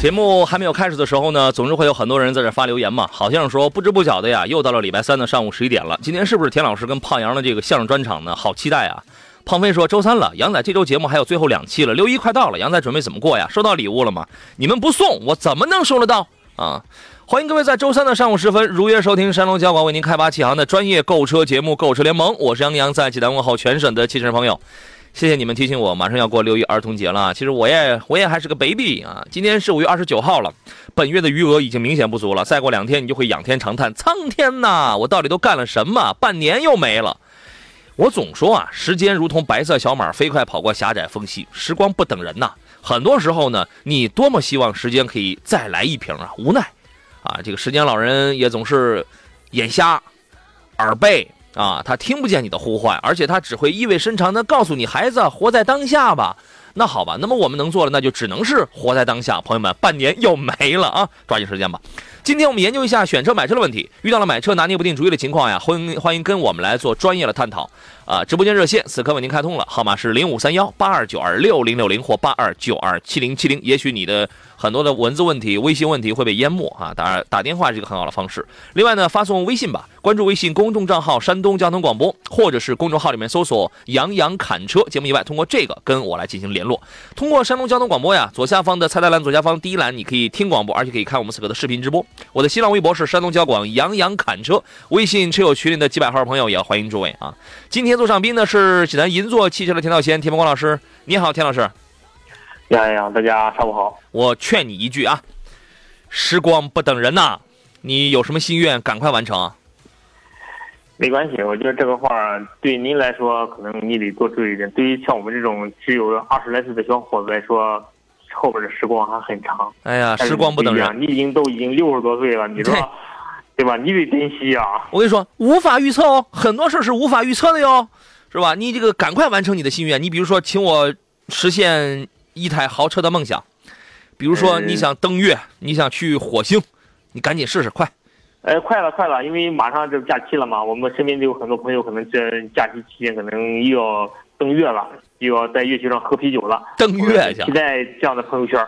节目还没有开始的时候呢，总是会有很多人在这发留言嘛，好像说不知不觉的呀，又到了礼拜三的上午十一点了。今天是不是田老师跟胖杨的这个相声专场呢？好期待啊！胖飞说周三了，杨仔这周节目还有最后两期了，六一快到了，杨仔准备怎么过呀？收到礼物了吗？你们不送我怎么能收得到啊？欢迎各位在周三的上午时分如约收听山东交广为您开发启航的专业购车节目《购车联盟》，我是杨洋，在济南问候全省的汽车朋友。谢谢你们提醒我，马上要过六一儿童节了。其实我也我也还是个 baby 啊。今天是五月二十九号了，本月的余额已经明显不足了。再过两天，你就会仰天长叹：苍天呐，我到底都干了什么？半年又没了。我总说啊，时间如同白色小马，飞快跑过狭窄缝隙。时光不等人呐。很多时候呢，你多么希望时间可以再来一瓶啊，无奈啊，这个时间老人也总是眼瞎耳背。啊，他听不见你的呼唤，而且他只会意味深长地告诉你：“孩子，活在当下吧。”那好吧，那么我们能做的，那就只能是活在当下。朋友们，半年又没了啊，抓紧时间吧。今天我们研究一下选车买车的问题，遇到了买车拿捏不定主意的情况呀，欢迎欢迎跟我们来做专业的探讨啊。直播间热线此刻为您开通了，号码是零五三幺八二九二六零六零或八二九二七零七零。也许你的。很多的文字问题、微信问题会被淹没啊！当然，打电话是一个很好的方式。另外呢，发送微信吧，关注微信公众账号“山东交通广播”，或者是公众号里面搜索“杨洋侃车”节目以外，通过这个跟我来进行联络。通过山东交通广播呀，左下方的菜单栏左下方第一栏，你可以听广播，而且可以看我们此刻的视频直播。我的新浪微博是山东交广杨洋侃车，微信车友群里的几百号朋友也要欢迎诸位啊！今天做上宾的是济南银座汽车的田道贤、田鹏光老师，你好，田老师。杨洋，大家上午好。我劝你一句啊，时光不等人呐，你有什么心愿，赶快完成。没关系，我觉得这个话对您来说，可能你得多注意一点。对于像我们这种只有二十来岁的小伙子来说，后边的时光还很长。哎呀，时光不等人，你已经都已经六十多岁了，你说 对吧？你得珍惜啊。我跟你说，无法预测哦，很多事是无法预测的哟，是吧？你这个赶快完成你的心愿。你比如说，请我实现。一台豪车的梦想，比如说你想登月，你想去火星，你赶紧试试，快！哎，快了，快了，因为马上就假期了嘛，我们身边就有很多朋友，可能这假期期间可能又要登月了，又要在月球上喝啤酒了。登月去，期待这样的朋友圈。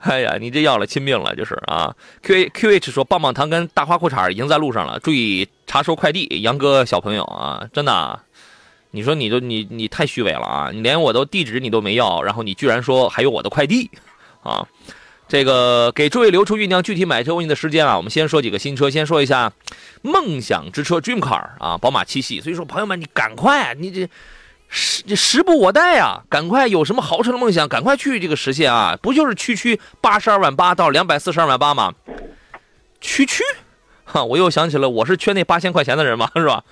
哎呀，你这要了亲命了，就是啊。Q A Q H 说棒棒糖跟大花裤衩已经在路上了，注意查收快递。杨哥小朋友啊，真的。你说你都你你太虚伪了啊！你连我都地址你都没要，然后你居然说还有我的快递，啊！这个给诸位留出酝酿具体买车问题的时间啊！我们先说几个新车，先说一下梦想之车 Dream Car 啊，宝马七系。所以说朋友们，你赶快，你这时时不我待啊！赶快有什么豪车的梦想，赶快去这个实现啊！不就是区区八十二万八到两百四十二万八吗？区区，哈！我又想起了我是缺那八千块钱的人嘛，是吧？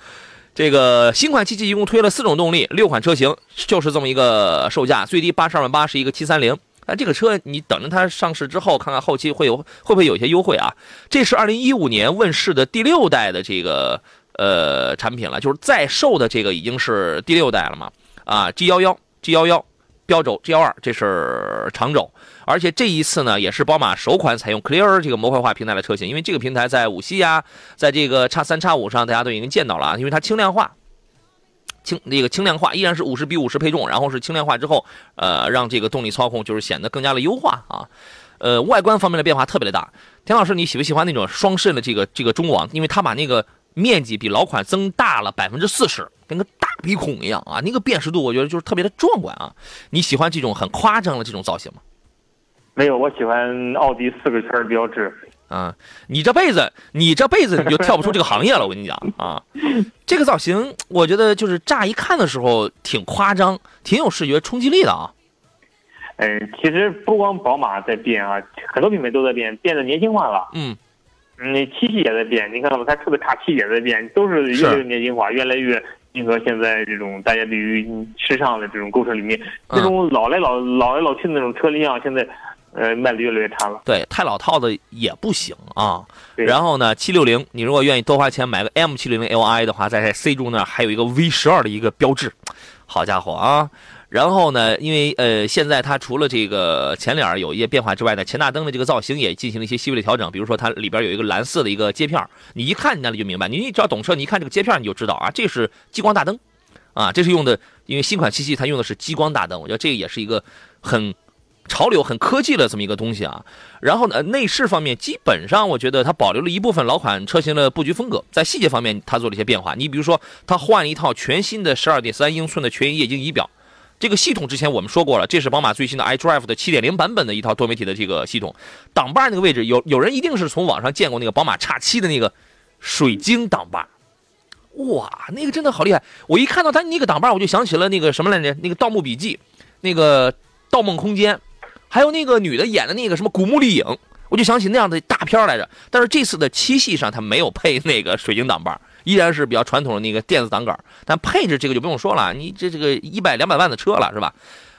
这个新款七系一共推了四种动力，六款车型，就是这么一个售价，最低八十二万八是一个七三零。那，这个车你等着它上市之后，看看后期会有会不会有一些优惠啊？这是二零一五年问世的第六代的这个呃产品了，就是在售的这个已经是第六代了嘛？啊，G 幺幺 G 幺幺标轴 G 幺二，这是长轴。而且这一次呢，也是宝马首款采用 Clear 这个模块化平台的车型，因为这个平台在五系呀，在这个叉三叉五上，大家都已经见到了啊，因为它轻量化，轻那个轻量化依然是五十比五十配重，然后是轻量化之后，呃，让这个动力操控就是显得更加的优化啊，呃，外观方面的变化特别的大。田老师，你喜不喜欢那种双肾的这个这个中网？因为它把那个面积比老款增大了百分之四十，跟个大鼻孔一样啊，那个辨识度我觉得就是特别的壮观啊。你喜欢这种很夸张的这种造型吗？没有，我喜欢奥迪四个圈标志。啊，你这辈子，你这辈子你就跳不出这个行业了。我跟你讲啊，这个造型，我觉得就是乍一看的时候挺夸张，挺有视觉冲击力的啊。嗯，其实不光宝马在变啊，很多品牌都在变，变得年轻化了。嗯嗯，七系也在变，你看到吗？它车的叉七也在变，都是越来越年轻化，越来越迎合现在这种大家对于时尚的这种购车理念。那种老来老老来老去的那种车辆，现在呃卖的越来越差了。对，太老套的也不行啊。然后呢，七六零，你如果愿意多花钱买个 M 七六零 Li 的话，在 C 柱那儿还有一个 V 十二的一个标志，好家伙啊！然后呢，因为呃，现在它除了这个前脸儿有一些变化之外呢，前大灯的这个造型也进行了一些细微的调整。比如说，它里边有一个蓝色的一个接片儿你一看你那里就明白，你只要懂车，你一看这个接片儿你就知道啊，这是激光大灯，啊，这是用的，因为新款七系它用的是激光大灯，我觉得这个也是一个很潮流、很科技的这么一个东西啊。然后呢，内饰方面基本上我觉得它保留了一部分老款车型的布局风格，在细节方面它做了一些变化。你比如说，它换了一套全新的12.3英寸的全液晶仪表。这个系统之前我们说过了，这是宝马最新的 iDrive 的7.0版本的一套多媒体的这个系统。挡把那个位置，有有人一定是从网上见过那个宝马叉七的那个水晶挡把，哇，那个真的好厉害！我一看到它那个挡把，我就想起了那个什么来着？那个《盗墓笔记》，那个《盗梦空间》，还有那个女的演的那个什么《古墓丽影》，我就想起那样的大片来着。但是这次的七系上它没有配那个水晶挡把，依然是比较传统的那个电子挡杆。但配置这个就不用说了，你这这个一百两百万的车了是吧？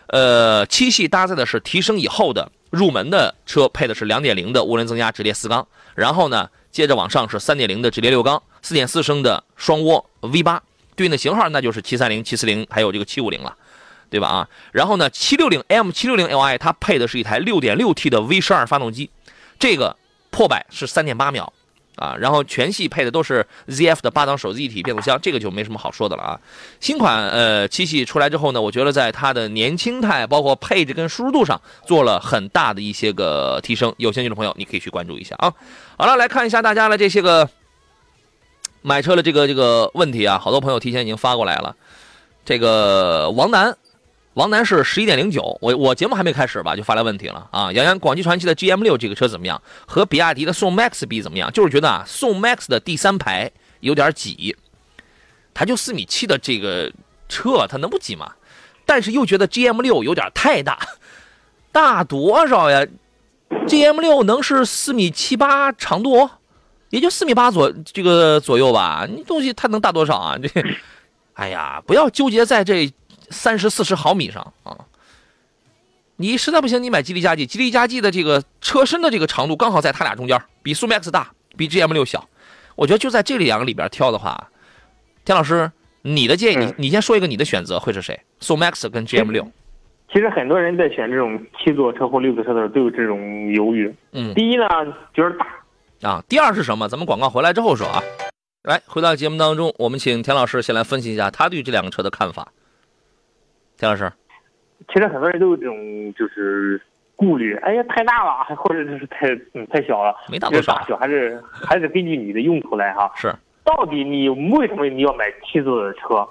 呃，七系搭载的是提升以后的入门的车，配的是2.0的涡轮增压直列四缸，然后呢，接着往上是3.0的直列六缸，4.4升的双涡 V8，对应的型号那就是730、740，还有这个750了，对吧？啊，然后呢，760 M760Li 它配的是一台 6.6T 的 V12 发动机，这个破百是3.8秒。啊，然后全系配的都是 ZF 的八档手自一体变速箱，这个就没什么好说的了啊。新款呃七系出来之后呢，我觉得在它的年轻态、包括配置跟舒适度上做了很大的一些个提升。有兴趣的朋友，你可以去关注一下啊。好了，来看一下大家的这些个买车的这个这个问题啊，好多朋友提前已经发过来了。这个王楠。王楠是十一点零九，我我节目还没开始吧，就发来问题了啊！杨洋，广汽传祺的 GM 六这个车怎么样？和比亚迪的宋 MAX 比怎么样？就是觉得啊，宋 MAX 的第三排有点挤，它就四米七的这个车，它能不挤吗？但是又觉得 GM 六有点太大，大多少呀？GM 六能是四米七八长度，也就四米八左这个左右吧？你东西它能大多少啊？这，哎呀，不要纠结在这。三十四十毫米上啊，你实在不行，你买吉利嘉际，吉利嘉际的这个车身的这个长度刚好在它俩中间，比速 MAX 大，比 GM 六小。我觉得就在这两个里边挑的话，田老师，你的建议，你你先说一个你的选择会是谁？速 MAX 跟 GM 六。其实很多人在选这种七座车或六座车的时候都有这种犹豫。嗯，第一呢觉得大啊，第二是什么？咱们广告回来之后说啊。来，回到节目当中，我们请田老师先来分析一下他对这两个车的看法。田老师，其实很多人都有这种就是顾虑，哎呀，太大了，或者就是太嗯太小了，没大多少，大小还是还是根据你的用途来哈。是，到底你为什么你要买七座的车，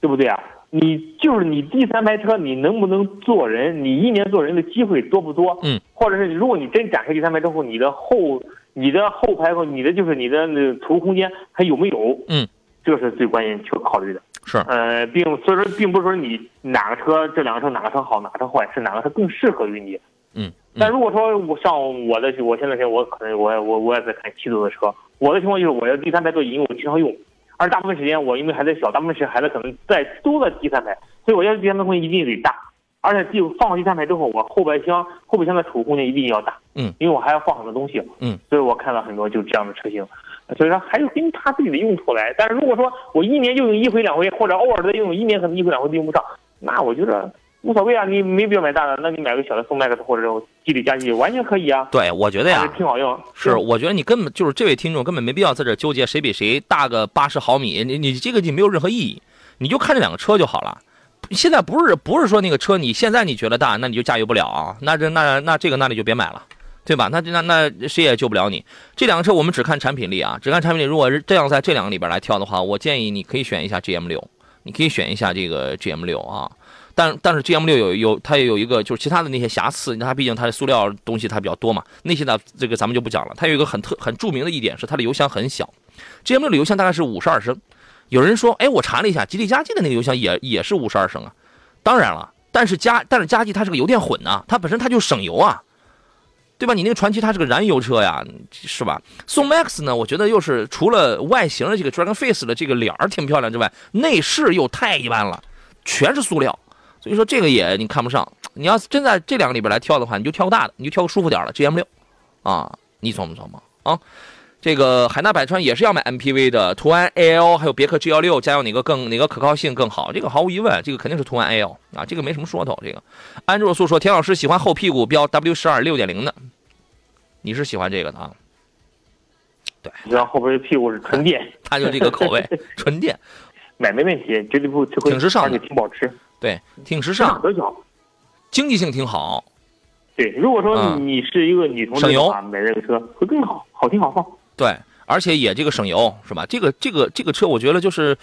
对不对啊？你就是你第三排车，你能不能坐人？你一年坐人的机会多不多？嗯，或者是如果你真展开第三排之后，你的后你的后排和你的就是你的那储物空间还有没有？嗯，这是最关键去考虑的。是，呃，并所以说，并不是说你哪个车这两个车哪个车好，哪个车坏，是哪个车更适合于你。嗯。但如果说我像我的，我现在是我可能我我我也在看七座的车，我的情况就是我要第三排座椅，因为我经常用，而大部分时间我因为孩子小，大部分时间孩子可能在都在第三排，所以我要第三排空间一定得大，而且第放到第三排之后，我后备箱后备箱的储物空间一定要大。嗯。因为我还要放很多东西。嗯。所以我看了很多就这样的车型。所以说还是根据他自己的用途来，但是如果说我一年就用一回两回，或者偶尔的用，一年可能一回两回都用不上，那我觉得无所谓啊，你没必要买大的，那你买个小的送 MAX 或者吉利嘉际完全可以啊。对，我觉得呀，挺好用。是，我觉得你根本就是这位听众根本没必要在这纠结谁比谁大个八十毫米，你你这个就没有任何意义，你就看这两个车就好了。现在不是不是说那个车你现在你觉得大，那你就驾驭不了啊，那这那那这个那你就别买了。对吧？那那那谁也救不了你。这两个车我们只看产品力啊，只看产品力。如果是这样在这两个里边来挑的话，我建议你可以选一下 GM 六，你可以选一下这个 GM 六啊。但但是 GM 六有有它也有一个就是其他的那些瑕疵，它毕竟它的塑料东西它比较多嘛。那些呢，这个咱们就不讲了。它有一个很特很著名的一点是它的油箱很小，GM 六的油箱大概是五十二升。有人说，哎，我查了一下，吉利嘉际的那个油箱也也是五十二升啊。当然了，但是嘉但是嘉际它是个油电混呐，它本身它就省油啊。对吧？你那个传奇它是个燃油车呀，是吧？宋 MAX 呢，我觉得又是除了外形的这个 Dragon Face 的这个脸儿挺漂亮之外，内饰又太一般了，全是塑料，所以说这个也你看不上。你要是真在这两个里边来挑的话，你就挑个大的，你就挑个舒服点的 GM 六，啊，你琢磨琢磨啊。这个海纳百川也是要买 MPV 的，途安 AL 还有别克 G 幺六，家用哪个更哪个可靠性更好？这个毫无疑问，这个肯定是途安 AL 啊，这个没什么说头。这个安若素说，田老师喜欢后屁股标 W 十二六点零的，你是喜欢这个的啊？对，然后后边屁股是纯电，他就这个口味，纯电，买没问题，绝对不吃亏，挺时尚而且挺保值，对，挺时尚。经济性挺好。对，如果说你是一个女同志的话，买这个车会更好，好听好放。对，而且也这个省油是吧？这个这个这个车，我觉得就是，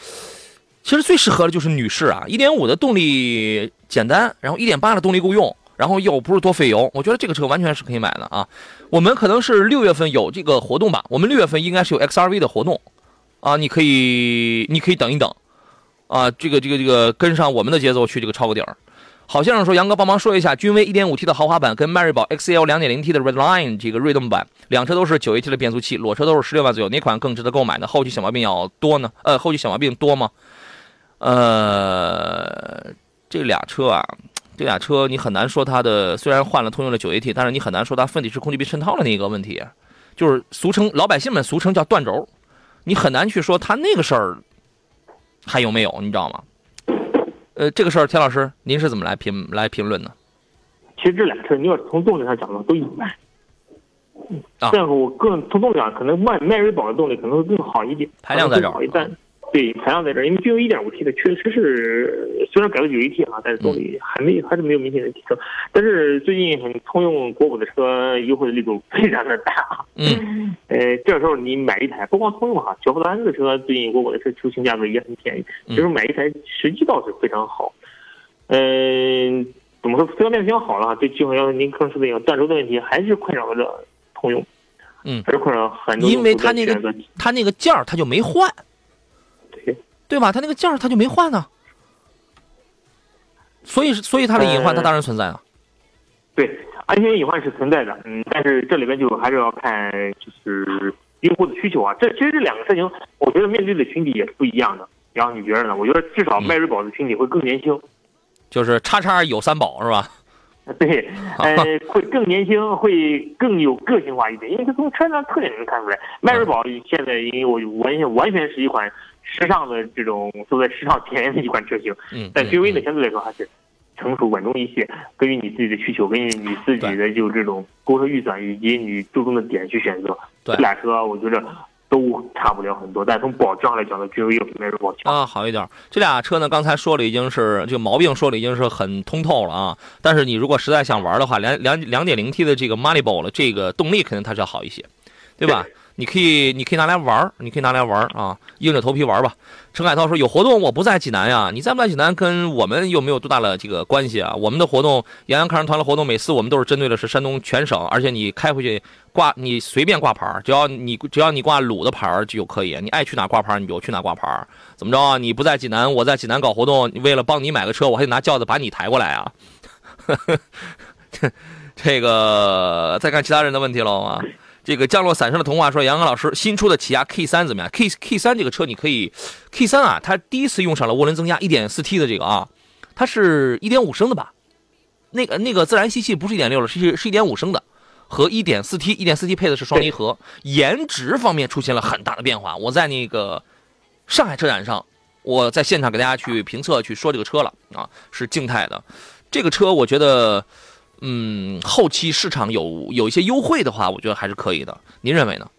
其实最适合的就是女士啊。一点五的动力简单，然后一点八的动力够用，然后又不是多费油，我觉得这个车完全是可以买的啊。我们可能是六月份有这个活动吧？我们六月份应该是有 XRV 的活动啊，你可以你可以等一等啊，这个这个这个跟上我们的节奏去这个抄个底儿。好先生说：“杨哥，帮忙说一下，君威 1.5T 的豪华版跟迈锐宝 XL 2.0T 的 Redline 这个锐动版，两车都是 9AT 的变速器，裸车都是十六万左右，哪款更值得购买呢？后期小毛病要多呢？呃，后期小毛病多吗？呃，这俩车啊，这俩车你很难说它的，虽然换了通用的 9AT，但是你很难说它分体式空气壁渗透的那个问题，就是俗称老百姓们俗称叫断轴，你很难去说它那个事儿还有没有，你知道吗？”呃，这个事儿，田老师，您是怎么来评来评论呢？其实这俩车，你要从动力上讲呢，都一般。啊，但是我更从动力上，可能迈迈锐宝的动力可能会更好一点，排量在这儿。对，排量在这儿，因为君威 1.5T 的确实是虽然改了 9AT 啊，但是动力还没还是没有明显的提升。但是最近很通用国五的车优惠的力度非常的大啊。嗯。呃，这时候你买一台，不光通用哈，小富兰的车最近国五的车出行价格也很便宜，就是买一台实际倒是非常好。嗯，怎么说？虽然变得比较好了，对，就像您刚说的一样，断轴的问题还是困扰着通用。嗯。还是困扰很多。因为它那个它那个件儿它就没换。对吧？他那个件儿它就没换呢，所以所以它的隐患它当然存在啊。对，安全隐患是存在的，嗯，但是这里边就还是要看就是用户的需求啊。这其实这两个车型，我觉得面对的群体也是不一样的。然后你觉得呢？我觉得至少迈锐宝的群体会更年轻，就是叉叉有三宝是吧？对，呃，会更年轻，会更有个性化一点，因为它从车上特点能看出来，迈锐宝现在因为我完全完全是一款。时尚的这种走在时尚前沿的一款车型，嗯，但君威呢相对来说还是成熟稳重一些。根据你自己的需求，根据你自己的就这种购车预算以及你注重的点去选择。这俩车我觉得都差不了很多，但从保值上来讲呢，君威要比迈锐宝强啊，好一点。这俩车呢，刚才说了已经是这个毛病说了已经是很通透了啊。但是你如果实在想玩的话，两两两点零 T 的这个 Malibu 了，这个动力肯定它是要好一些，对吧？你可以，你可以拿来玩你可以拿来玩啊，硬着头皮玩吧。陈海涛说：“有活动，我不在济南呀，你在不在济南，跟我们又没有多大的这个关系啊。我们的活动，杨洋看人团的活动，每次我们都是针对的是山东全省，而且你开回去挂，你随便挂牌只要你只要你挂鲁的牌就可以，你爱去哪挂牌你就去哪挂牌怎么着啊？你不在济南，我在济南搞活动，为了帮你买个车，我还得拿轿子把你抬过来啊。这个再看其他人的问题喽啊。”这个降落伞上的童话说：“杨刚老师，新出的起亚 K 三怎么样？K K 三这个车你可以，K 三啊，它第一次用上了涡轮增压一点四 T 的这个啊，它是一点五升的吧？那个那个自然吸气不是一点六了，是是一点五升的，和 1.4T 1.4T 配的是双离合，颜值方面出现了很大的变化。我在那个上海车展上，我在现场给大家去评测去说这个车了啊，是静态的，这个车我觉得。”嗯，后期市场有有一些优惠的话，我觉得还是可以的。您认为呢？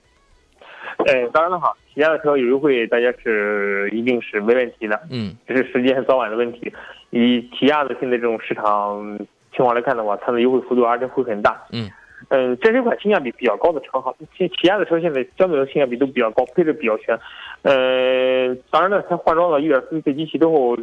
呃，当然了哈，起亚的车有优惠，大家是一定是没问题的。嗯，只是时间早晚的问题。以起亚的现在这种市场情况来看的话，它的优惠幅度而且会很大。嗯嗯，这是一款性价比比较高的车哈。起起亚的车现在相对的性价比都比较高，配置比较全。呃，当然了，它换装了 1.4T 的机器之后。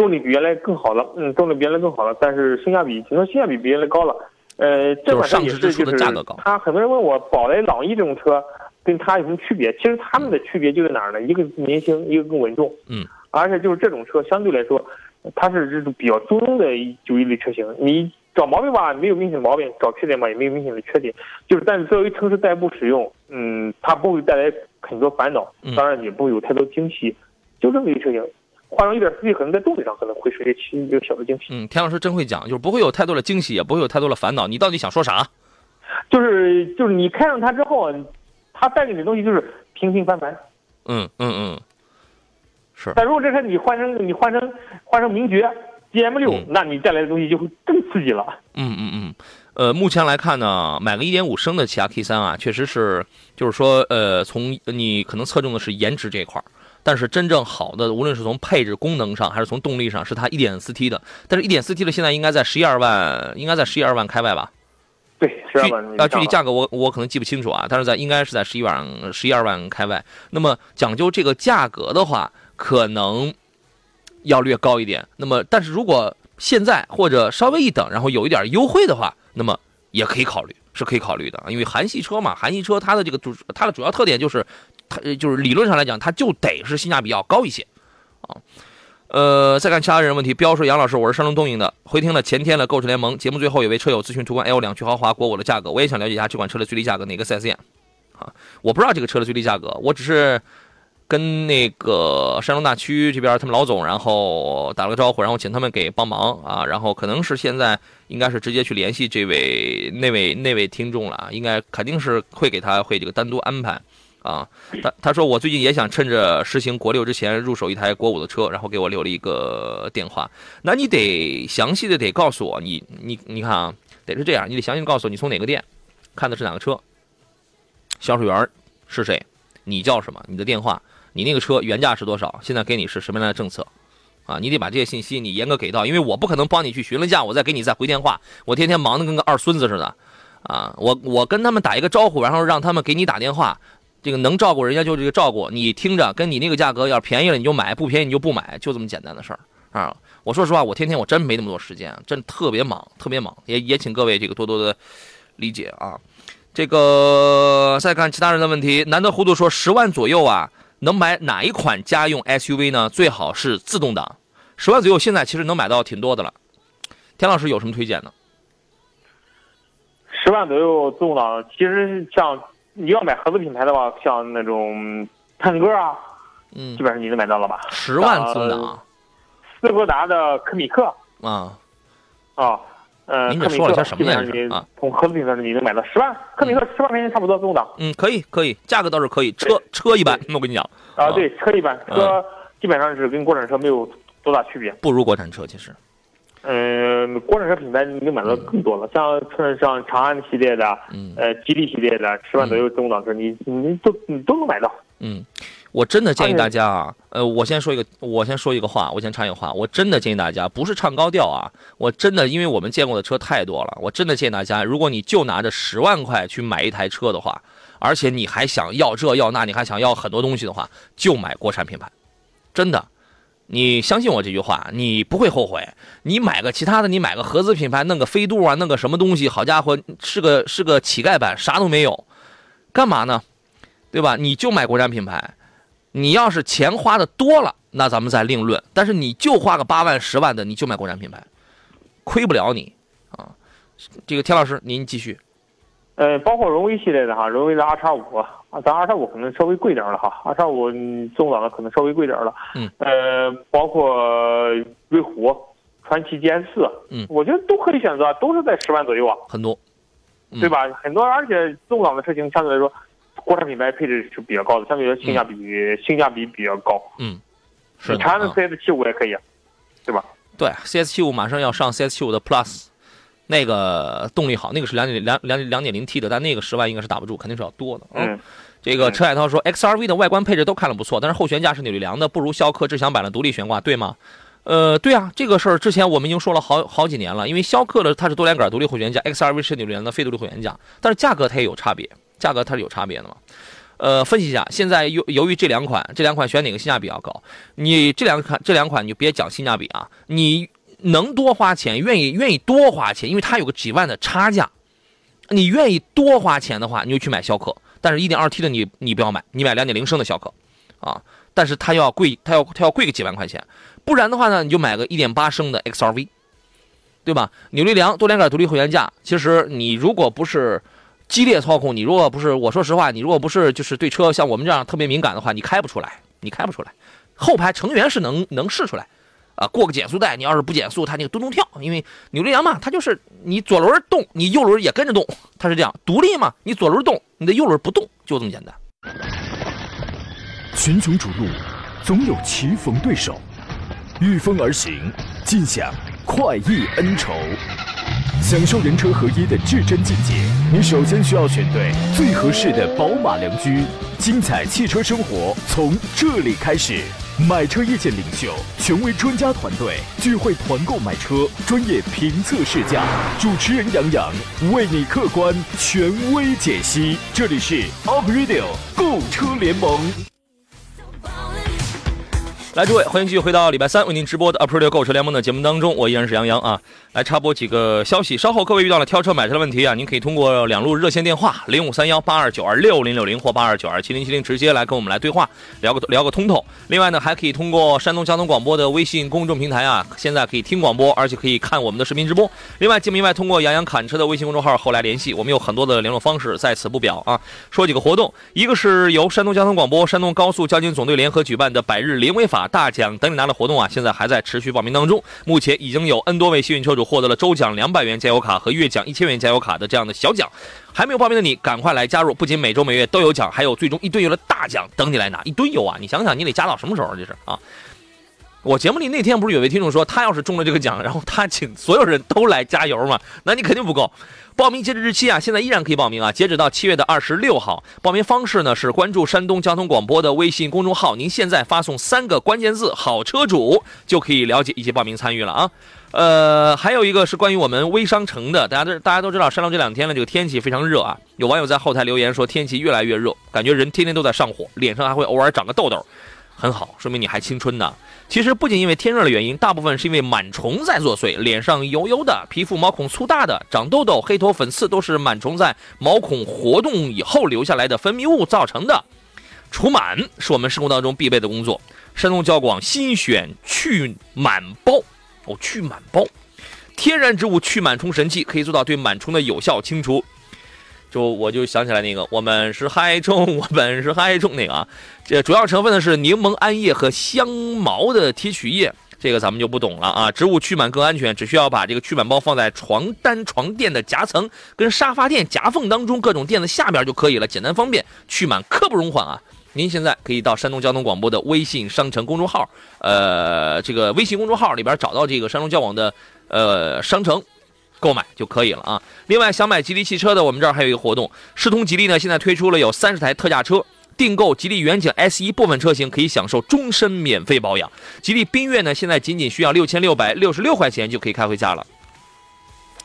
动力比原来更好了，嗯，动力比原来更好了，但是性价比，听说性价比比原来高了。呃，这款车也是，就是它很多人问我，宝来、朗逸这种车跟它有什么区别？其实它们的区别就在哪儿呢？一个年轻，一个更稳重。嗯，而且就是这种车相对来说，它是这种比较中庸的就一类车型。你找毛病吧，没有明显的毛病；找缺点吧，也没有明显的缺点。就是，但是作为城市代步使用，嗯，它不会带来很多烦恼，当然也不会有太多惊喜。就这么一个车型，换成一点四 T，可能在动力上可能会是一个一个小的惊喜。嗯，田老师真会讲，就是不会有太多的惊喜，也不会有太多的烦恼。你到底想说啥？就是就是你开上它之后，它带给你的东西就是平平凡凡。嗯嗯嗯，是。但如果这车你换成你换成换成名爵 GM 六，那你带来的东西就会更刺激了。嗯嗯嗯，呃，目前来看呢，买个1.5升的起亚 K 三啊，确实是，就是说，呃，从你可能侧重的是颜值这一块但是真正好的，无论是从配置功能上还是从动力上，是它 1.4T 的。但是 1.4T 的现在应该在十一二万，应该在十一二万开外吧？对，十二万。啊，具体价格我我可能记不清楚啊，但是在应该是在十一万十一二万开外。那么讲究这个价格的话，可能要略高一点。那么，但是如果现在或者稍微一等，然后有一点优惠的话，那么也可以考虑，是可以考虑的。因为韩系车嘛，韩系车它的这个主它的主要特点就是，它就是理论上来讲，它就得是性价比要高一些啊。呃，再看其他人问题，彪说：“杨老师，我是山东东营的，回听了前天的购车联盟节目，最后有位车友咨询途观 L 两驱豪华国五的价格，我也想了解一下这款车的最低价格，哪个 4S 店？啊，我不知道这个车的最低价格，我只是跟那个山东大区这边他们老总，然后打了个招呼，然后请他们给帮忙啊，然后可能是现在应该是直接去联系这位那位那位听众了，应该肯定是会给他会这个单独安排。”啊，他他说我最近也想趁着实行国六之前入手一台国五的车，然后给我留了一个电话。那你得详细的得告诉我，你你你看啊，得是这样，你得详细告诉我你从哪个店看的是哪个车，销售员是谁，你叫什么，你的电话，你那个车原价是多少，现在给你是什么样的政策，啊，你得把这些信息你严格给到，因为我不可能帮你去询了价，我再给你再回电话，我天天忙得跟个二孙子似的，啊，我我跟他们打一个招呼，然后让他们给你打电话。这个能照顾人家就这个照顾，你听着，跟你那个价格要是便宜了你就买，不便宜你就不买，就这么简单的事儿啊！我说实话，我天天我真没那么多时间，真特别忙，特别忙，也也请各位这个多多的理解啊。这个再看其他人的问题，难得糊涂说十万左右啊，能买哪一款家用 SUV 呢？最好是自动挡，十万左右现在其实能买到挺多的了。田老师有什么推荐呢？十万左右自动挡，其实像。你要买合资品牌的话，像那种探戈啊，嗯，基本上你能买到了吧？十万自动挡，斯柯达的科米克。啊。啊，呃，您这说了些什么呀？啊，从合资品牌你能买到十万，科米克十万块钱差不多自动挡。嗯，可以可以，价格倒是可以，车车一般，我跟你讲。啊，对，车一般，车基本上是跟国产车没有多大区别，不如国产车其实。嗯，国产车品牌你能买到更多了，像像长安系列的，呃，吉利系列的，十万左右自动挡车，你你都你都能买到。嗯，我真的建议大家啊，呃，我先说一个，我先说一个话，我先插一个话，我真的建议大家，不是唱高调啊，我真的，因为我们见过的车太多了，我真的建议大家，如果你就拿着十万块去买一台车的话，而且你还想要这要那，你还想要很多东西的话，就买国产品牌，真的。你相信我这句话，你不会后悔。你买个其他的，你买个合资品牌，弄个飞度啊，弄个什么东西，好家伙，是个是个乞丐版，啥都没有，干嘛呢？对吧？你就买国产品牌。你要是钱花的多了，那咱们再另论。但是你就花个八万、十万的，你就买国产品牌，亏不了你啊。这个田老师，您继续。呃，包括荣威系列的哈，荣威的 R 叉五啊，咱 R 叉五可能稍微贵点了哈，R 叉五自动挡的可能稍微贵点了。嗯。呃，包括瑞虎、传祺 GS 四，嗯，我觉得都可以选择，都是在十万左右啊。很多，对吧？很多，而且自动挡的车型相对来说，国产品牌配置是比较高的，相对来说性价比性价比比较高。嗯，是。长安的 CS 七五也可以，对吧？对，CS 七五马上要上 CS 七五的 Plus。那个动力好，那个是两点两两两点零 T 的，但那个十万应该是打不住，肯定是要多的。嗯，这个车海涛说，XRV 的外观配置都看了不错，但是后悬架是扭力梁的，不如逍客智享版的独立悬挂，对吗？呃，对啊，这个事儿之前我们已经说了好好几年了，因为逍客的它是多连杆独立后悬架，XRV 是扭力梁的非独立后悬架，但是价格它也有差别，价格它是有差别的嘛。呃，分析一下，现在由由于这两款，这两款选哪个性价比要高？你这两款这两款你就别讲性价比啊，你。能多花钱，愿意愿意多花钱，因为它有个几万的差价。你愿意多花钱的话，你就去买逍客。但是 1.2T 的你你不要买，你买2.0升的逍客，啊，但是它要贵，它要它要贵个几万块钱。不然的话呢，你就买个1.8升的 XRV，对吧？扭力梁、多连杆独立后悬架，其实你如果不是激烈操控，你如果不是，我说实话，你如果不是就是对车像我们这样特别敏感的话，你开不出来，你开不出来。后排成员是能能试出来，啊，过个减速带，你要是不减速，它那个咚咚跳，因为扭力梁嘛，它就是你左轮动，你右轮也跟着动，它是这样独立嘛，你左轮动，你的右轮不动，就这么简单。群雄逐鹿，总有棋逢对手，御风而行，尽享快意恩仇。享受人车合一的至臻境界，你首先需要选对最合适的宝马良驹。精彩汽车生活从这里开始，买车意见领袖，权威专家团队聚会团购买车，专业评测试驾，主持人杨洋为你客观权威解析。这里是 Up Radio 购车联盟。来，诸位，欢迎继续回到礼拜三为您直播的 Up Radio 购车联盟的节目当中，我依然是杨洋啊。来插播几个消息，稍后各位遇到了挑车买车的问题啊，您可以通过两路热线电话零五三幺八二九二六零六零或八二九二七零七零直接来跟我们来对话，聊个聊个通透。另外呢，还可以通过山东交通广播的微信公众平台啊，现在可以听广播，而且可以看我们的视频直播。另外，节目以外通过杨洋侃车的微信公众号后来联系，我们有很多的联络方式，在此不表啊。说几个活动，一个是由山东交通广播、山东高速交警总队联合举办的百日零违法大奖等你拿的活动啊，现在还在持续报名当中。目前已经有 N 多位幸运车主主获得了周奖。两百元加油卡和月奖一千元加油卡的这样的小奖，还没有报名的你赶快来加入！不仅每周每月都有奖，还有最终一堆油的大奖等你来拿！一堆油啊，你想想你得加到什么时候？这是啊！我节目里那天不是有位听众说，他要是中了这个奖，然后他请所有人都来加油嘛？那你肯定不够。报名截止日期啊，现在依然可以报名啊，截止到七月的二十六号。报名方式呢是关注山东交通广播的微信公众号，您现在发送三个关键字“好车主”就可以了解以及报名参与了啊。呃，还有一个是关于我们微商城的，大家都大家都知道，山东这两天呢，这个天气非常热啊。有网友在后台留言说，天气越来越热，感觉人天天都在上火，脸上还会偶尔长个痘痘，很好，说明你还青春呢。其实不仅因为天热的原因，大部分是因为螨虫在作祟，脸上油油的，皮肤毛孔粗大的，长痘痘、黑头、粉刺，都是螨虫在毛孔活动以后留下来的分泌物造成的。除螨是我们生活当中必备的工作。山东交广新选去螨包，哦，去螨包，天然植物去螨虫神器，可以做到对螨虫的有效清除。就我就想起来那个，我们是害虫，我们是害虫那个啊，这主要成分呢是柠檬桉叶和香茅的提取液，这个咱们就不懂了啊。植物驱螨更安全，只需要把这个驱螨包放在床单、床垫的夹层跟沙发垫夹缝当中，各种垫子下边就可以了，简单方便，驱螨刻不容缓啊。您现在可以到山东交通广播的微信商城公众号，呃，这个微信公众号里边找到这个山东交广的呃商城。购买就可以了啊！另外，想买吉利汽车的，我们这儿还有一个活动，世通吉利呢，现在推出了有三十台特价车，订购吉利远景 S 一部分车型可以享受终身免费保养。吉利缤越呢，现在仅仅需要六千六百六十六块钱就可以开回家了，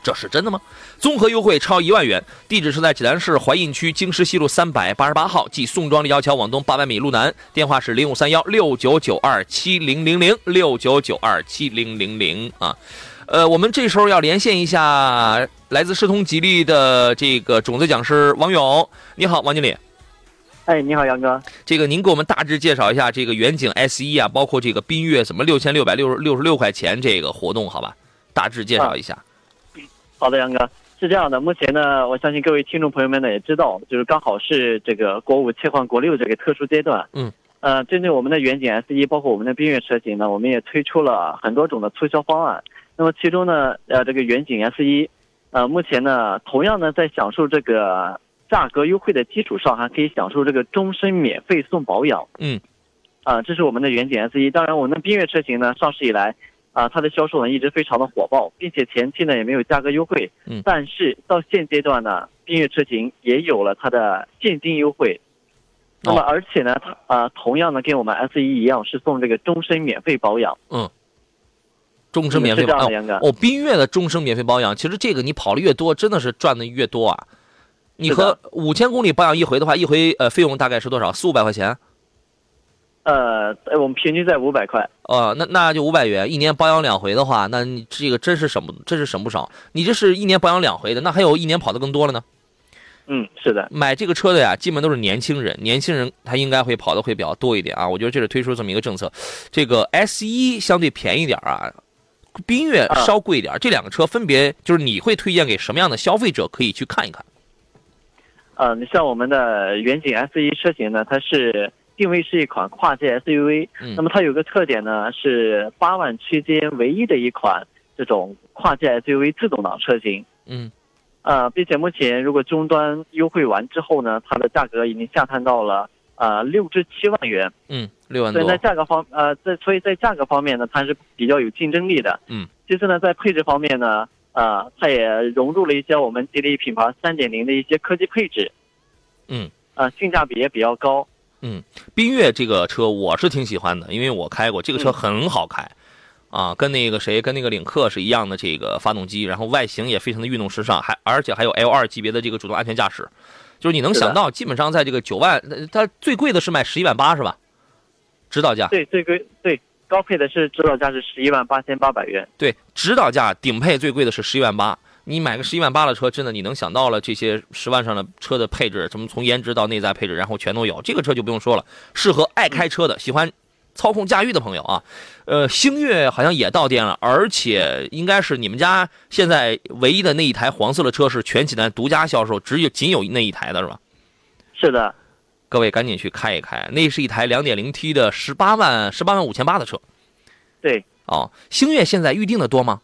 这是真的吗？综合优惠超一万元，地址是在济南市怀印区京师西路三百八十八号，即宋庄立交桥往东八百米路南，电话是零五三幺六九九二七零零零六九九二七零零零啊。呃，我们这时候要连线一下来自世通吉利的这个种子讲师王勇。你好，王经理。哎，你好，杨哥。这个您给我们大致介绍一下这个远景 S 一啊，包括这个缤越，怎么六千六百六十六十六块钱这个活动，好吧？大致介绍一下。好的，杨哥是这样的。目前呢，我相信各位听众朋友们呢也知道，就是刚好是这个国五切换国六这个特殊阶段。嗯。呃，针对我们的远景 S 一，包括我们的缤越车型呢，我们也推出了很多种的促销方案。那么其中呢，呃，这个远景 S 一，呃，目前呢，同样呢，在享受这个价格优惠的基础上，还可以享受这个终身免费送保养。嗯，啊，这是我们的远景 S 一。当然，我们的缤越车型呢，上市以来，啊，它的销售呢一直非常的火爆，并且前期呢也没有价格优惠。嗯，但是到现阶段呢，缤越车型也有了它的现金优惠。那么而且呢，它啊，同样呢，跟我们 S 一一样，是送这个终身免费保养。嗯。终身免费保养哦，缤越的终身免费保养，其实这个你跑的越多，真的是赚的越多啊！你和五千公里保养一回的话，一回呃费用大概是多少？四五百块钱？呃，我们平均在五百块。哦，那那就五百元，一年保养两回的话，那你这个真是省不，真是省不少。你这是一年保养两回的，那还有一年跑的更多了呢。嗯，是的，买这个车的呀，基本都是年轻人，年轻人他应该会跑的会比较多一点啊。我觉得这是推出这么一个政策，这个 S 一相对便宜点啊。缤越啊稍贵一点。这两个车分别就是你会推荐给什么样的消费者可以去看一看？呃，你像我们的远景 S 一车型呢，它是定位是一款跨界 SUV，、嗯那么它有个特点呢，是八万区间唯一的一款这种跨界 SUV 自动挡车型。嗯呃，并且目前如果终端优惠完之后呢，它的价格已经下探到了呃六至七万元，嗯，六万多所以在。价格方呃在所以在价格方面呢，它是比较有竞争力的。嗯，其次呢，在配置方面呢，呃，它也融入了一些我们吉利品牌三点零的一些科技配置。嗯，呃，性价比也比较高。嗯缤越这个车我是挺喜欢的，因为我开过，这个车嗯很好开。啊，跟那个谁，跟那个领克是一样的这个发动机，然后外形也非常的运动时尚，还而且还有 L 二级别的这个主动安全驾驶，就是你能想到，基本上在这个九万，呃它最贵的是卖十一万八是吧？指导价，对，最贵对高配的是指导价是十一万八千八百元。对，指导价顶配最贵的是十一万八。你买个十一万八的车，真的你能想到了这些十万上的车的配置，什么从颜值到内在配置，然后全都有。这个车就不用说了，适合爱开车的、喜欢操控驾驭的朋友啊。呃，星越好像也到店了，而且应该是你们家现在唯一的那一台黄色的车是全济南独家销售，只有仅有那一台的是吧？是的，各位赶紧去开一开，那是一台两点零 T 的十八万十八万五千八的车对。哦。星越现在预定的多吗？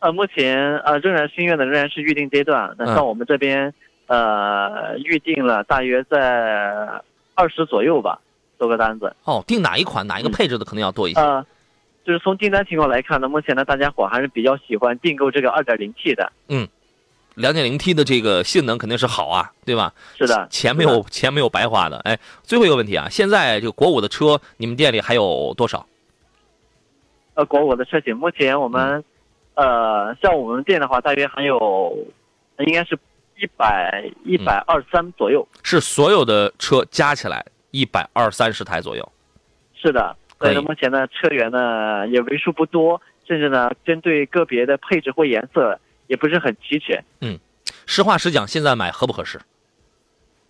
呃，目前呃仍然星越呢仍然是预定阶段。那嗯像我们这边、呃预定了大约在二十左右吧，多个单子。哦，定哪一款哪一个嗯配置的可能要多一些。呃，就是从订单情况来看呢，目前呢大家伙还是比较喜欢订购这个 2.0T 的。两点零 T 的这个性能肯定是好啊，对吧？是的，钱没有钱没有白花的。哎，最后一个问题啊，现在这个国五的车，你们店里还有多少？呃，国五的车型，目前我们、呃像我们店的话，大约还有应该是一百一百二三左右。是所有的车加起来一百二三十台左右。是的，所以呢，目前呢车源呢也为数不多，甚至呢针对个别的配置或颜色也不是很齐全，嗯实话实讲，现在买合不合适？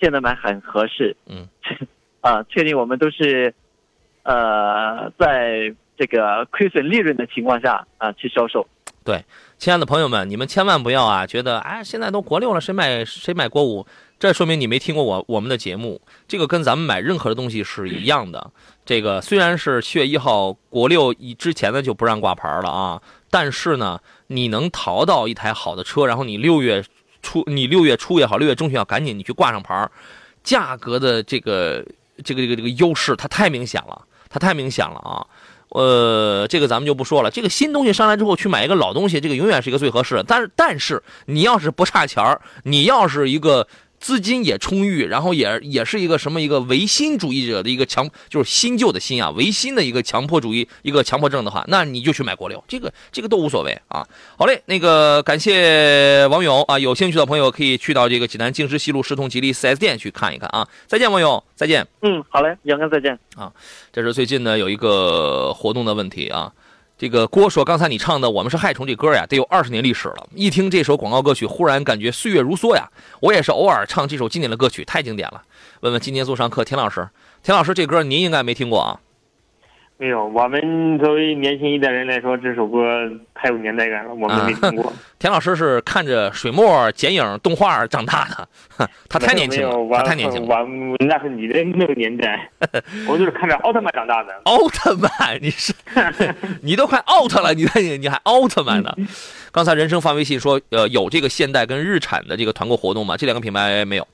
现在买很合适。嗯，啊，确定我们都是呃在这个亏损利润的情况下啊去销售。对亲爱的朋友们，你们千万不要啊，觉得哎，现在都国六了，谁买谁买国五？这说明你没听过我我们的节目。这个跟咱们买任何的东西是一样的。这个虽然是七月一号国六以之前呢就不让挂牌了啊，但是呢，你能淘到一台好的车，然后你六月初，你六月初也好，六月中旬要，赶紧你去挂上牌，价格的这个这个这个这个优势它太明显了，它太明显了啊。呃，这个咱们就不说了。这个新东西上来之后，去买一个老东西，这个永远是一个最合适的。但是，但是你要是不差钱，你要是一个资金也充裕，然后也也是一个什么一个唯心主义者的一个强，就是新旧的新啊，唯心的一个强迫主义，一个强迫症的话，那你就去买国六，这个这个都无所谓啊。好嘞，那个感谢网友啊，有兴趣的朋友可以去到这个济南京师西路世通吉利 4S 店去看一看啊。再见，网友，再见。嗯，好嘞，杨哥再见啊。这是最近呢有一个活动的问题啊。这个郭说，刚才你唱的《我们是害虫》这歌呀，得有二十年历史了。一听这首广告歌曲，忽然感觉岁月如梭呀。我也是偶尔唱这首经典的歌曲，太经典了。问问今天做上课，田老师，田老师这歌您应该没听过啊？没有，我们作为年轻一代人来说，这首歌太有年代感了，我们没听过。田老师是看着水墨剪影动画长大的，哼他太年轻了，我他太年轻了。我那是你的那个年代，我就是看着奥特曼长大的。奥特曼，你是你都快 out 了，你还你还奥特曼呢？刚才人生发微信说，呃，有这个现代跟日产的这个团购活动吗？这两个品牌没有。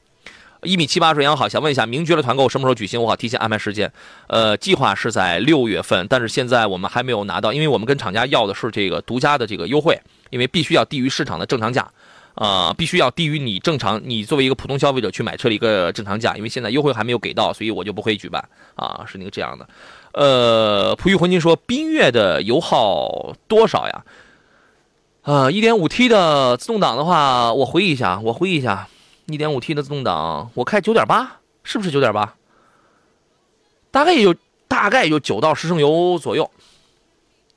一米七八水杨好，想问一下，名爵的团购什么时候举行？我好提前安排时间。呃，计划是在六月份，但是现在我们还没有拿到，因为我们跟厂家要的是这个独家的这个优惠，因为必须要低于市场的正常价。呃，必须要低于你正常，你作为一个普通消费者去买车的一个正常价，因为现在优惠还没有给到，所以我就不会举办啊，是那个这样的。呃，璞玉婚金说，缤越的油耗多少呀？呃，一点五 T 的自动挡的话，我回忆一下，我回忆一下，一点五 T 的自动挡，我开九点八，是不是九点八？大概也就大概也就九到十升油左右，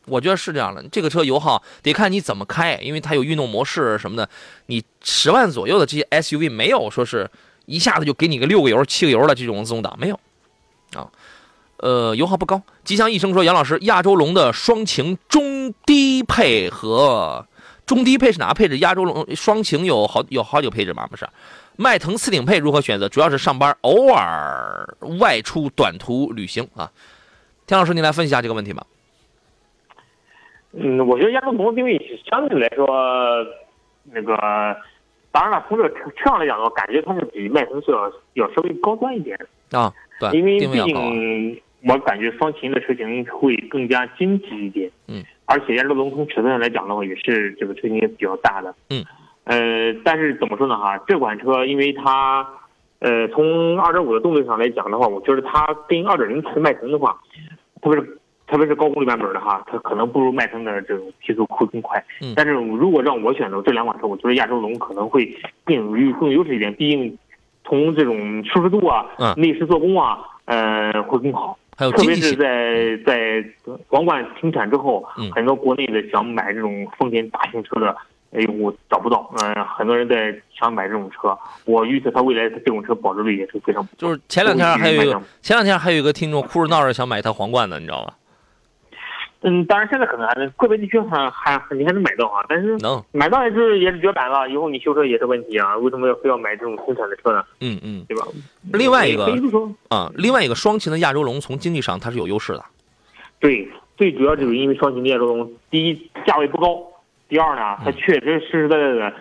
我觉得是这样的。这个车油耗得看你怎么开，因为它有运动模式什么的。你十万左右的这些 SUV 没有说是一下子就给你个六个油、七个油的这种自动挡，没有啊。呃，油耗不高。吉祥一生说，杨老师，亚洲龙的双擎中低配和中低配是哪个配置？亚洲龙双擎有好有好几个配置吗？不是，迈腾次顶配如何选择？主要是上班，偶尔外出短途旅行啊。田老师，您来分析一下这个问题吧。嗯，我觉得亚洲龙定位相对来说，那个当然了，从这个车车上来讲的话，感觉它是比迈腾是要要稍微高端一点。啊，对，因为毕。竟我感觉双擎的车型会更加经济一点，嗯，而且亚洲龙从尺寸上来讲的话，也是这个车型也比较大的，嗯，呃，但是怎么说呢哈，这款车因为它，呃，从2.5的动力上来讲的话，我觉得它跟2.0的迈腾的话，特别是特别是高功率版本的哈，它可能不如迈腾的这种提速会更快，嗯但是如果让我选择这两款车，我觉得亚洲龙可能会更有更有优势一点，毕竟从这种舒适度啊、嗯内饰做工啊，呃，会更好。还有特别是在在皇冠停产之后，嗯很多国内的想买这种丰田大型车的用户找不到，嗯、很多人在想买这种车。我预测它未来这种车保值率也是非常。就是前两天还有一个前两天还有一个听众哭着闹着想买一台皇冠的，你知道吧？嗯，当然现在可能还能个别地区还还你还能买到啊，但是能，买到也是也是绝版了，以后你修车也是问题啊。为什么要非要买这种新产的车呢？嗯嗯。对吧？另外一个啊，另外一个双擎的亚洲龙从经济上它是有优势的。对，最主要就是因为双擎的亚洲龙，第一价位不高，第二呢，它确实实实在在的，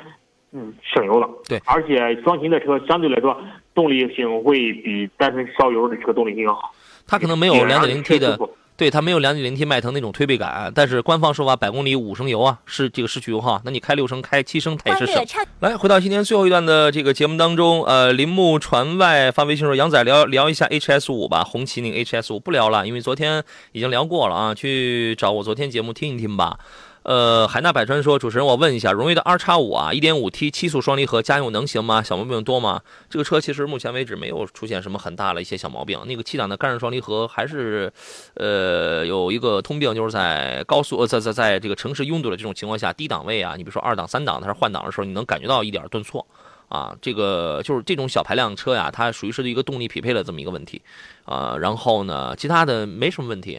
嗯，省油了。对而且双擎的车相对来说动力性会比单纯烧油的车动力性要好。它可能没有两点零 T 的，对它没有两点零 T 迈腾那种推背感，但是官方说法百公里五升油啊，是这个市区油耗。那你开六升、开七升，它也是省。来，回到今天最后一段的这个节目当中，呃，铃木船外发微信说：“杨仔聊聊一下 HS 五吧，红旗那个 HS 五不聊了，因为昨天已经聊过了啊，去找我昨天节目听一听吧。”呃，海纳百川说：“主持人，我问一下，荣威的 R 叉五啊一点五 T 七速双离合家用能行吗？小毛病多吗？这个车其实目前为止没有出现什么很大的一些小毛病。那个七档的干式双离合还是，呃，有一个通病，就是在高速呃在在在这个城市拥堵的这种情况下，低档位啊，你比如说二档、三档，它是换挡的时候，你能感觉到一点顿挫。啊，这个就是这种小排量车呀，它属于是一个动力匹配的这么一个问题，啊，然后呢，其他的没什么问题。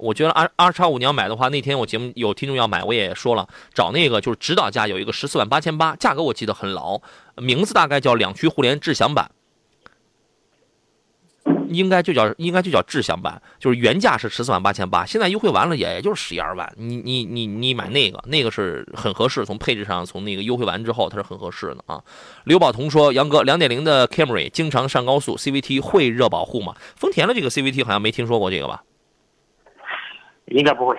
我觉得 R R 叉五你要买的话，那天我节目有听众要买，我也说了，找那个就是指导价有一个十四万八千八，价格我记得很牢，名字大概叫两驱互联智享版，应该就叫应该就叫智享版，就是原价是十四万八千八，现在优惠完了也就是十一二万，你你你你买那个那个是很合适，从配置上从那个优惠完之后它是很合适的啊。刘宝彤说，杨哥，两点零的 Camry 经常上高速，CVT 会热保护吗？丰田的这个 CVT 好像没听说过这个吧？应该不会。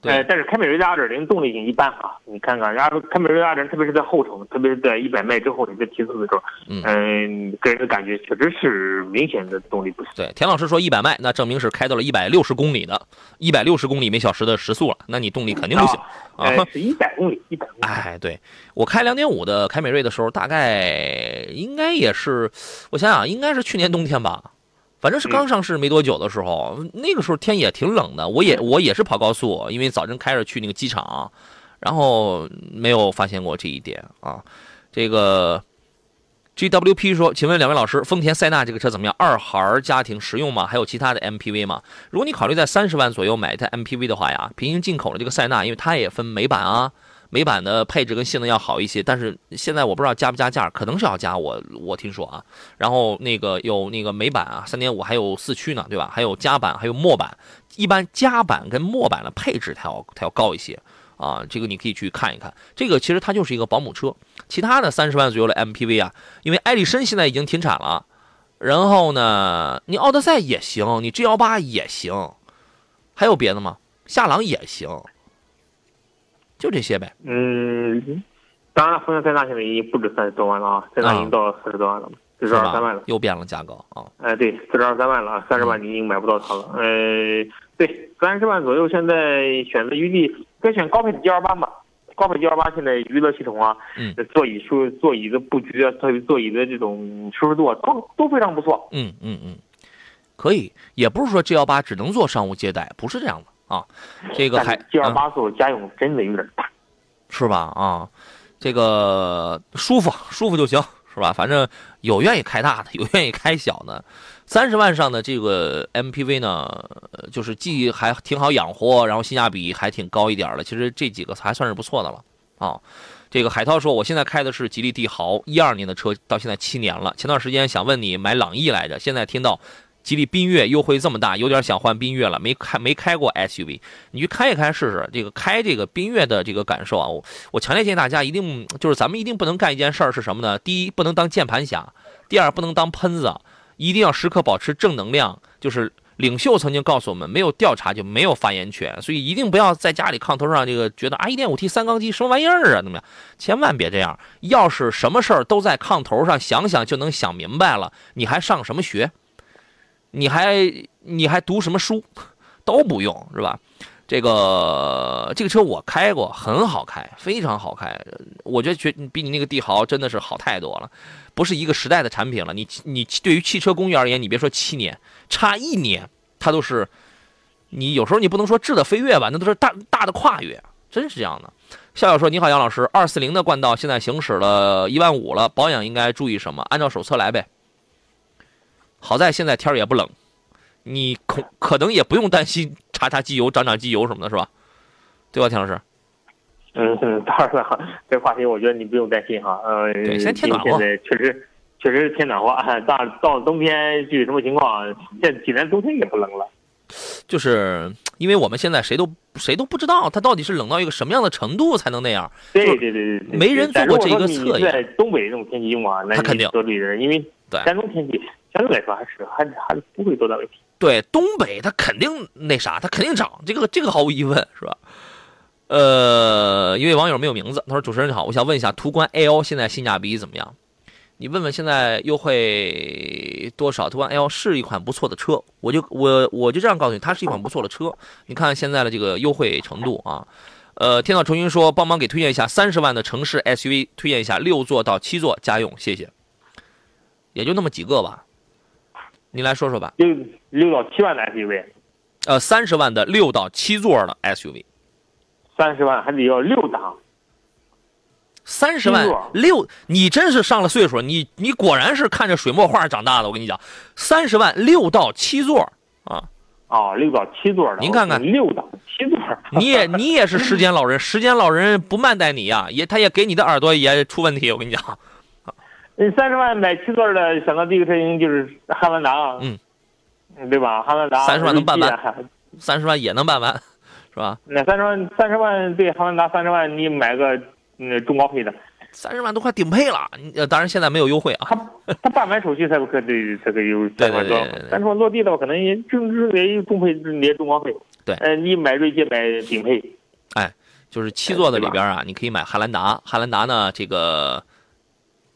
对呃，但是凯美瑞的2.0动力性一般啊，你看看，然后凯美瑞2.0，特别是在后程，特别是在一百迈之后，你在提速的时候，嗯嗯、个人的感觉确实是明显的动力不行。对，田老师说一百迈，那证明是开到了一百六十公里的，一百六十公里每小时的时速了，那你动力肯定不行啊。呃，是一百公里，一百公里。哎，对我开两点五的凯美瑞的时候，大概应该也是，我想想，应该是去年冬天吧，反正是刚上市没多久的时候，那个时候天也挺冷的，我也我也是跑高速，因为早晨开着去那个机场，然后没有发现过这一点啊。这个 GWP 说，请问两位老师，丰田塞纳这个车怎么样？二孩家庭实用吗？还有其他的 MPV 吗？如果你考虑在三十万左右买一台 MPV 的话呀，平行进口的这个塞纳，因为它也分美版啊。美版的配置跟性能要好一些，但是现在我不知道加不加价，可能是要加，我我听说啊。然后那个有那个美版啊，三点五还有四驱呢，对吧？还有加版，还有墨版。一般加版跟墨版的配置它要它要高一些啊，这个你可以去看一看。这个其实它就是一个保姆车，其他的三十万左右的 MPV 啊，因为艾力绅现在已经停产了，然后呢，你奥德赛也行，你 G 幺八也行，还有别的吗？夏朗也行。就这些呗。嗯，当然，丰田塞纳现在已经不止三十多万了啊，塞纳已经到四十多万了，四十二三万了。又变了价格啊！哎，对，四十二三万了，三十万你已经买不到它了。呃，对，三十万左右，现在选择余地该选高配的 G 二八吧。高配 G 二八现在娱乐系统啊，嗯，座椅舒座椅的布局啊，特别座椅的这种舒适度啊，都都非常不错。嗯嗯嗯，可以，也不是说 G 幺八只能做商务接待，不是这样的啊。这个还 G 二八速家用真的有点大，是吧？啊，这个舒服舒服就行，是吧？反正有愿意开大的，有愿意开小的。三十万上的这个 MPV 呢，就是既还挺好养活，然后性价比还挺高一点的。其实这几个还算是不错的了啊。这个海涛说，我现在开的是吉利帝豪，一二年的车，到现在七年了。前段时间想问你买朗逸来着，现在听到吉利缤越优惠这么大，有点想换缤越了。没开没开过 SUV，你去开一开试试。这个开这个缤越的这个感受啊，我我强烈建议大家一定就是咱们一定不能干一件事儿是什么呢？第一，不能当键盘侠；第二，不能当喷子，一定要时刻保持正能量，就是。领袖曾经告诉我们，没有调查就没有发言权，所以一定不要在家里炕头上这个觉得啊一点五 T 三缸机什么玩意儿啊，怎么样？千万别这样。要是什么事儿都在炕头上想想就能想明白了，你还上什么学？你还你还读什么书？都不用是吧？这个这个车我开过，很好开，非常好开。我觉得觉比你那个帝豪真的是好太多了，不是一个时代的产品了。你你对于汽车工业而言，你别说七年，差一年它都是，你有时候你不能说质的飞跃吧，那都是大大的跨越，真是这样的。笑笑说：“你好，杨老师，二四零的冠道现在行驶了一万五了，保养应该注意什么？按照手册来呗。好在现在天儿也不冷，你可可能也不用担心。”查查机油，涨涨机油什么的，是吧？对吧，田老师？嗯嗯，当然了，这话题我觉得你不用担心哈。呃，对，先天暖和。现在确实确实天暖和，到到冬天具体什么情况？现济南冬天也不冷了。就是因为我们现在谁都谁都不知道它到底是冷到一个什么样的程度才能那样。对对对对，没人做过这个测验。在东北这种天气用啊，那肯定得罪人，因为山东天气相对来说还是还还是不会多大问题。对东北，它肯定那啥，它肯定涨，这个这个毫无疑问，是吧？呃，一位网友没有名字，他说：“主持人你好，我想问一下，途观 L 现在性价比怎么样？你问问现在优惠多少？途观 L 是一款不错的车，我就我我就这样告诉你，它是一款不错的车。你看现在的这个优惠程度啊，呃，天道重新说，帮忙给推荐一下三十万的城市 SUV，推荐一下六座到七座家用，谢谢。也就那么几个吧。”您来说说吧，六六到七万的 SUV，呃，三十万的六到七座的 SUV，三十万还得要六档，三十万六，你真是上了岁数，你你果然是看着水墨画长大的。我跟你讲，三十万六到七座啊，啊，六到七座的，您看看六档七座，你也你也是时间老人，时间老人不慢待你呀，也他也给你的耳朵也出问题，我跟你讲。嗯，三十万买七座的，想到第一个车型就是汉兰达，嗯，对吧？汉兰达三十万能办完，三十万也能办完，是吧？那三十万，三十万对汉兰达三十万，你买个嗯中高配的，三十万都快顶配了。呃，当然现在没有优惠啊。他 他办完手续才可对才可有贷款装。三十万落地的话，可能也正是也中配，也中高配。对，呃，你买锐界买顶配。哎，就是七座的里边啊，你可以买汉兰达。汉兰达呢，这个。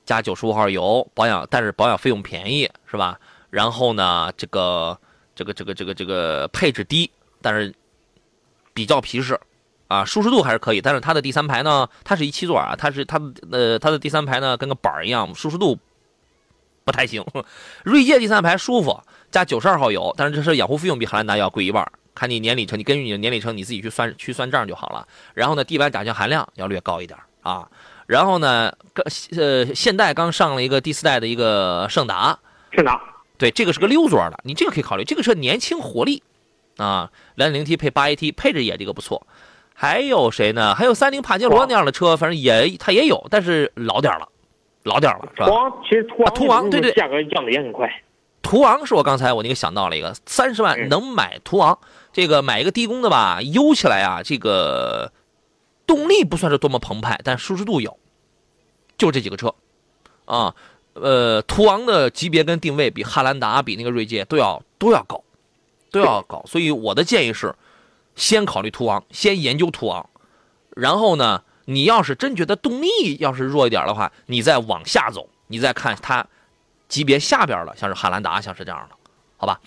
加九十五号油保养，但是保养费用便宜，是吧？然后呢，这个这个这个这个这个配置低，但是比较皮实，啊，舒适度还是可以。但是它的第三排呢，它是一七座啊，它是它呃它的第三排呢跟个板儿一样，舒适度不太行。锐界第三排舒服，加九十二号油，但是这车养护费用比汉兰达要贵一半，看你年里程，你根据你的年里程你自己去算去算账就好了。然后呢，地板甲醛含量要略高一点啊。然后呢，刚呃，现代刚上了一个第四代的一个胜达，胜达，对，这个是个六座的，你这个可以考虑，这个车年轻活力，啊，两点零 T 配八 AT，配置也这个不错。还有谁呢？还有三菱帕杰罗那样的车，反正也它也有，但是老点了，老点了，是吧？途昂其实途昂途昂对对，价格降的也很快。途昂是我刚才我那个想到了一个，三十万能买途昂，这个买一个低功的吧，悠起来啊，这个。动力不算是多么澎湃，但舒适度有，就这几个车，啊，呃，途昂的级别跟定位比汉兰达、比那个锐界都要都要高，都要高。所以我的建议是，先考虑途昂，先研究途昂，然后呢，你要是真觉得动力要是弱一点的话，你再往下走，你再看它级别下边的，像是汉兰达，像是这样的，好吧？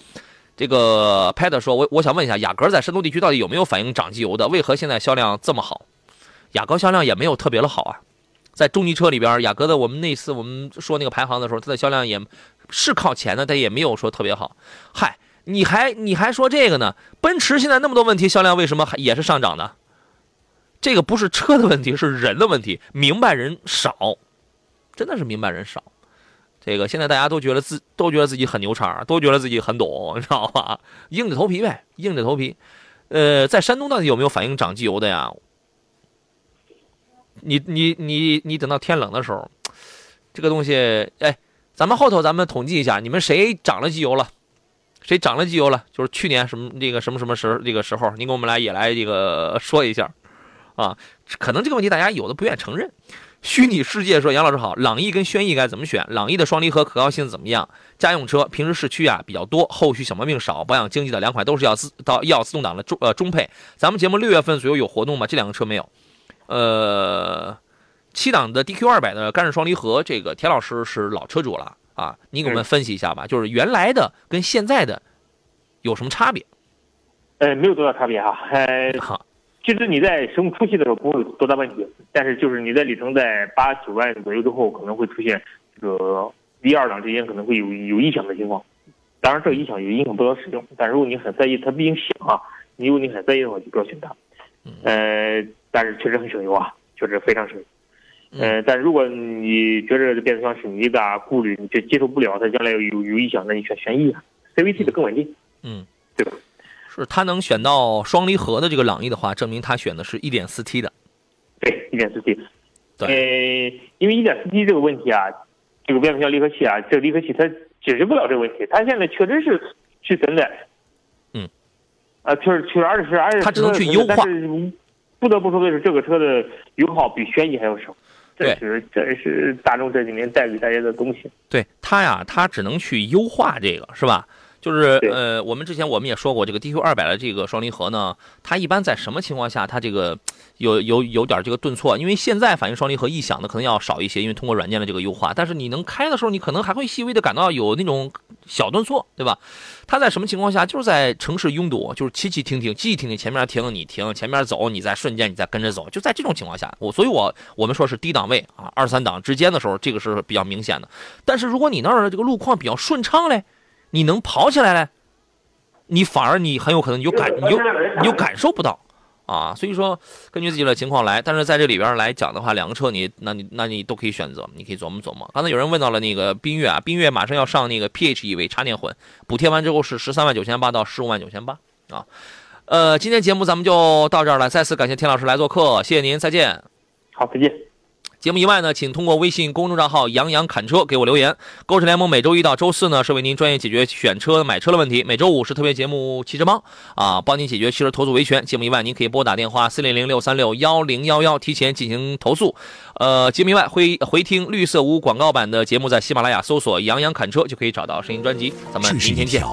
这个 Pad 说，我我想问一下，雅阁在山东地区到底有没有反映涨机油的？为何现在销量这么好？雅阁销量也没有特别的好啊，在中级车里边，雅阁的我们那次我们说那个排行的时候，它的销量也是靠前的，但也没有说特别好。嗨，你还你还说这个呢？奔驰现在那么多问题，销量为什么还也是上涨的？这个不是车的问题，是人的问题，明白人少，真的是明白人少。这个现在大家都觉得自都觉得自己很牛叉，都觉得自己很懂，你知道吧？硬着头皮呗，硬着头皮。呃，在山东到底有没有反映涨机油的呀？你你你你等到天冷的时候，这个东西，哎，咱们后头咱们统计一下，你们谁涨了机油了？谁涨了机油了？就是去年什么这个什么什么时这个时候，您给我们来也来这个说一下啊？可能这个问题大家有的不愿承认。虚拟世界说杨老师好，朗逸跟轩逸该怎么选？朗逸的双离合可靠性怎么样？家用车平时市区啊比较多，后续小毛病少，保养经济的两款都是要自到要自动挡的中呃中配。咱们节目六月份左右有活动吗？这两个车没有。呃，七档的 DQ 二百的干式双离合，这个田老师是老车主了啊，你给我们分析一下吧，就是原来的跟现在的有什么差别？呃，没有多大差别哈，呃，好。其实你在使用初期的时候不会有多大问题，但是就是你在里程在八九万左右之后，可能会出现这个一二档之间可能会有有异响的情况。当然，这个异响也影响不了使用，但如果你很在意它毕竟响啊，你如果你很在意的话，就不要选它。呃，但是确实很省油啊，确实非常省油。呃，但如果你觉得这变速箱是你一大顾虑，你就接受不了它将来有有异响，那你选轩逸啊，CVT 的更稳定。嗯，对吧？是他能选到双离合的这个朗逸的话，证明他选的是一点四 T 的。对，一点四 T。对，呃，因为一点四 T 这个问题啊，这个变速箱离合器啊，这个离合器它解决不了这个问题，它现在确实是去真的。嗯。啊，确实确实，而且是而且它只能去优化。但是不得不说的是，这个车的油耗比轩逸还要少。这是这是大众这几年带给大家的东西。对它呀，它只能去优化这个，是吧？就是呃，我们之前我们也说过，这个 DQ 二百的这个双离合呢，它一般在什么情况下它这个有有有点这个顿挫？因为现在反映双离合异响的可能要少一些，因为通过软件的这个优化。但是你能开的时候，你可能还会细微的感到有那种小顿挫，对吧？它在什么情况下？就是在城市拥堵，就是骑骑停停，骑骑停停，前面停你停，前面走你再瞬间你再跟着走，就在这种情况下，我所以我我们说是低档位啊，二三档之间的时候，这个是比较明显的。但是如果你那儿的这个路况比较顺畅嘞。你能跑起来嘞？你反而你很有可能你就感你就你就感受不到啊。所以说根据自己的情况来，但是在这里边来讲的话，两个车你那你那你都可以选择，你可以琢磨琢磨。刚才有人问到了那个缤越啊，缤越马上要上那个 PHEV 插电混，补贴完之后是十三万九千八到十五万九千八啊。呃，今天节目咱们就到这儿了，再次感谢田老师来做客，谢谢您，再见。好，再见。节目以外呢，请通过微信公众账号“杨洋侃车”给我留言。购车联盟每周一到周四呢，是为您专业解决选车、买车的问题；每周五是特别节目“汽车帮”，啊，帮您解决汽车投诉维权。节目以外，您可以拨打电话四零零六三六幺零幺幺提前进行投诉。呃，节目以外回回听绿色无广告版的节目，在喜马拉雅搜索“杨洋侃车”就可以找到声音专辑。咱们明天见。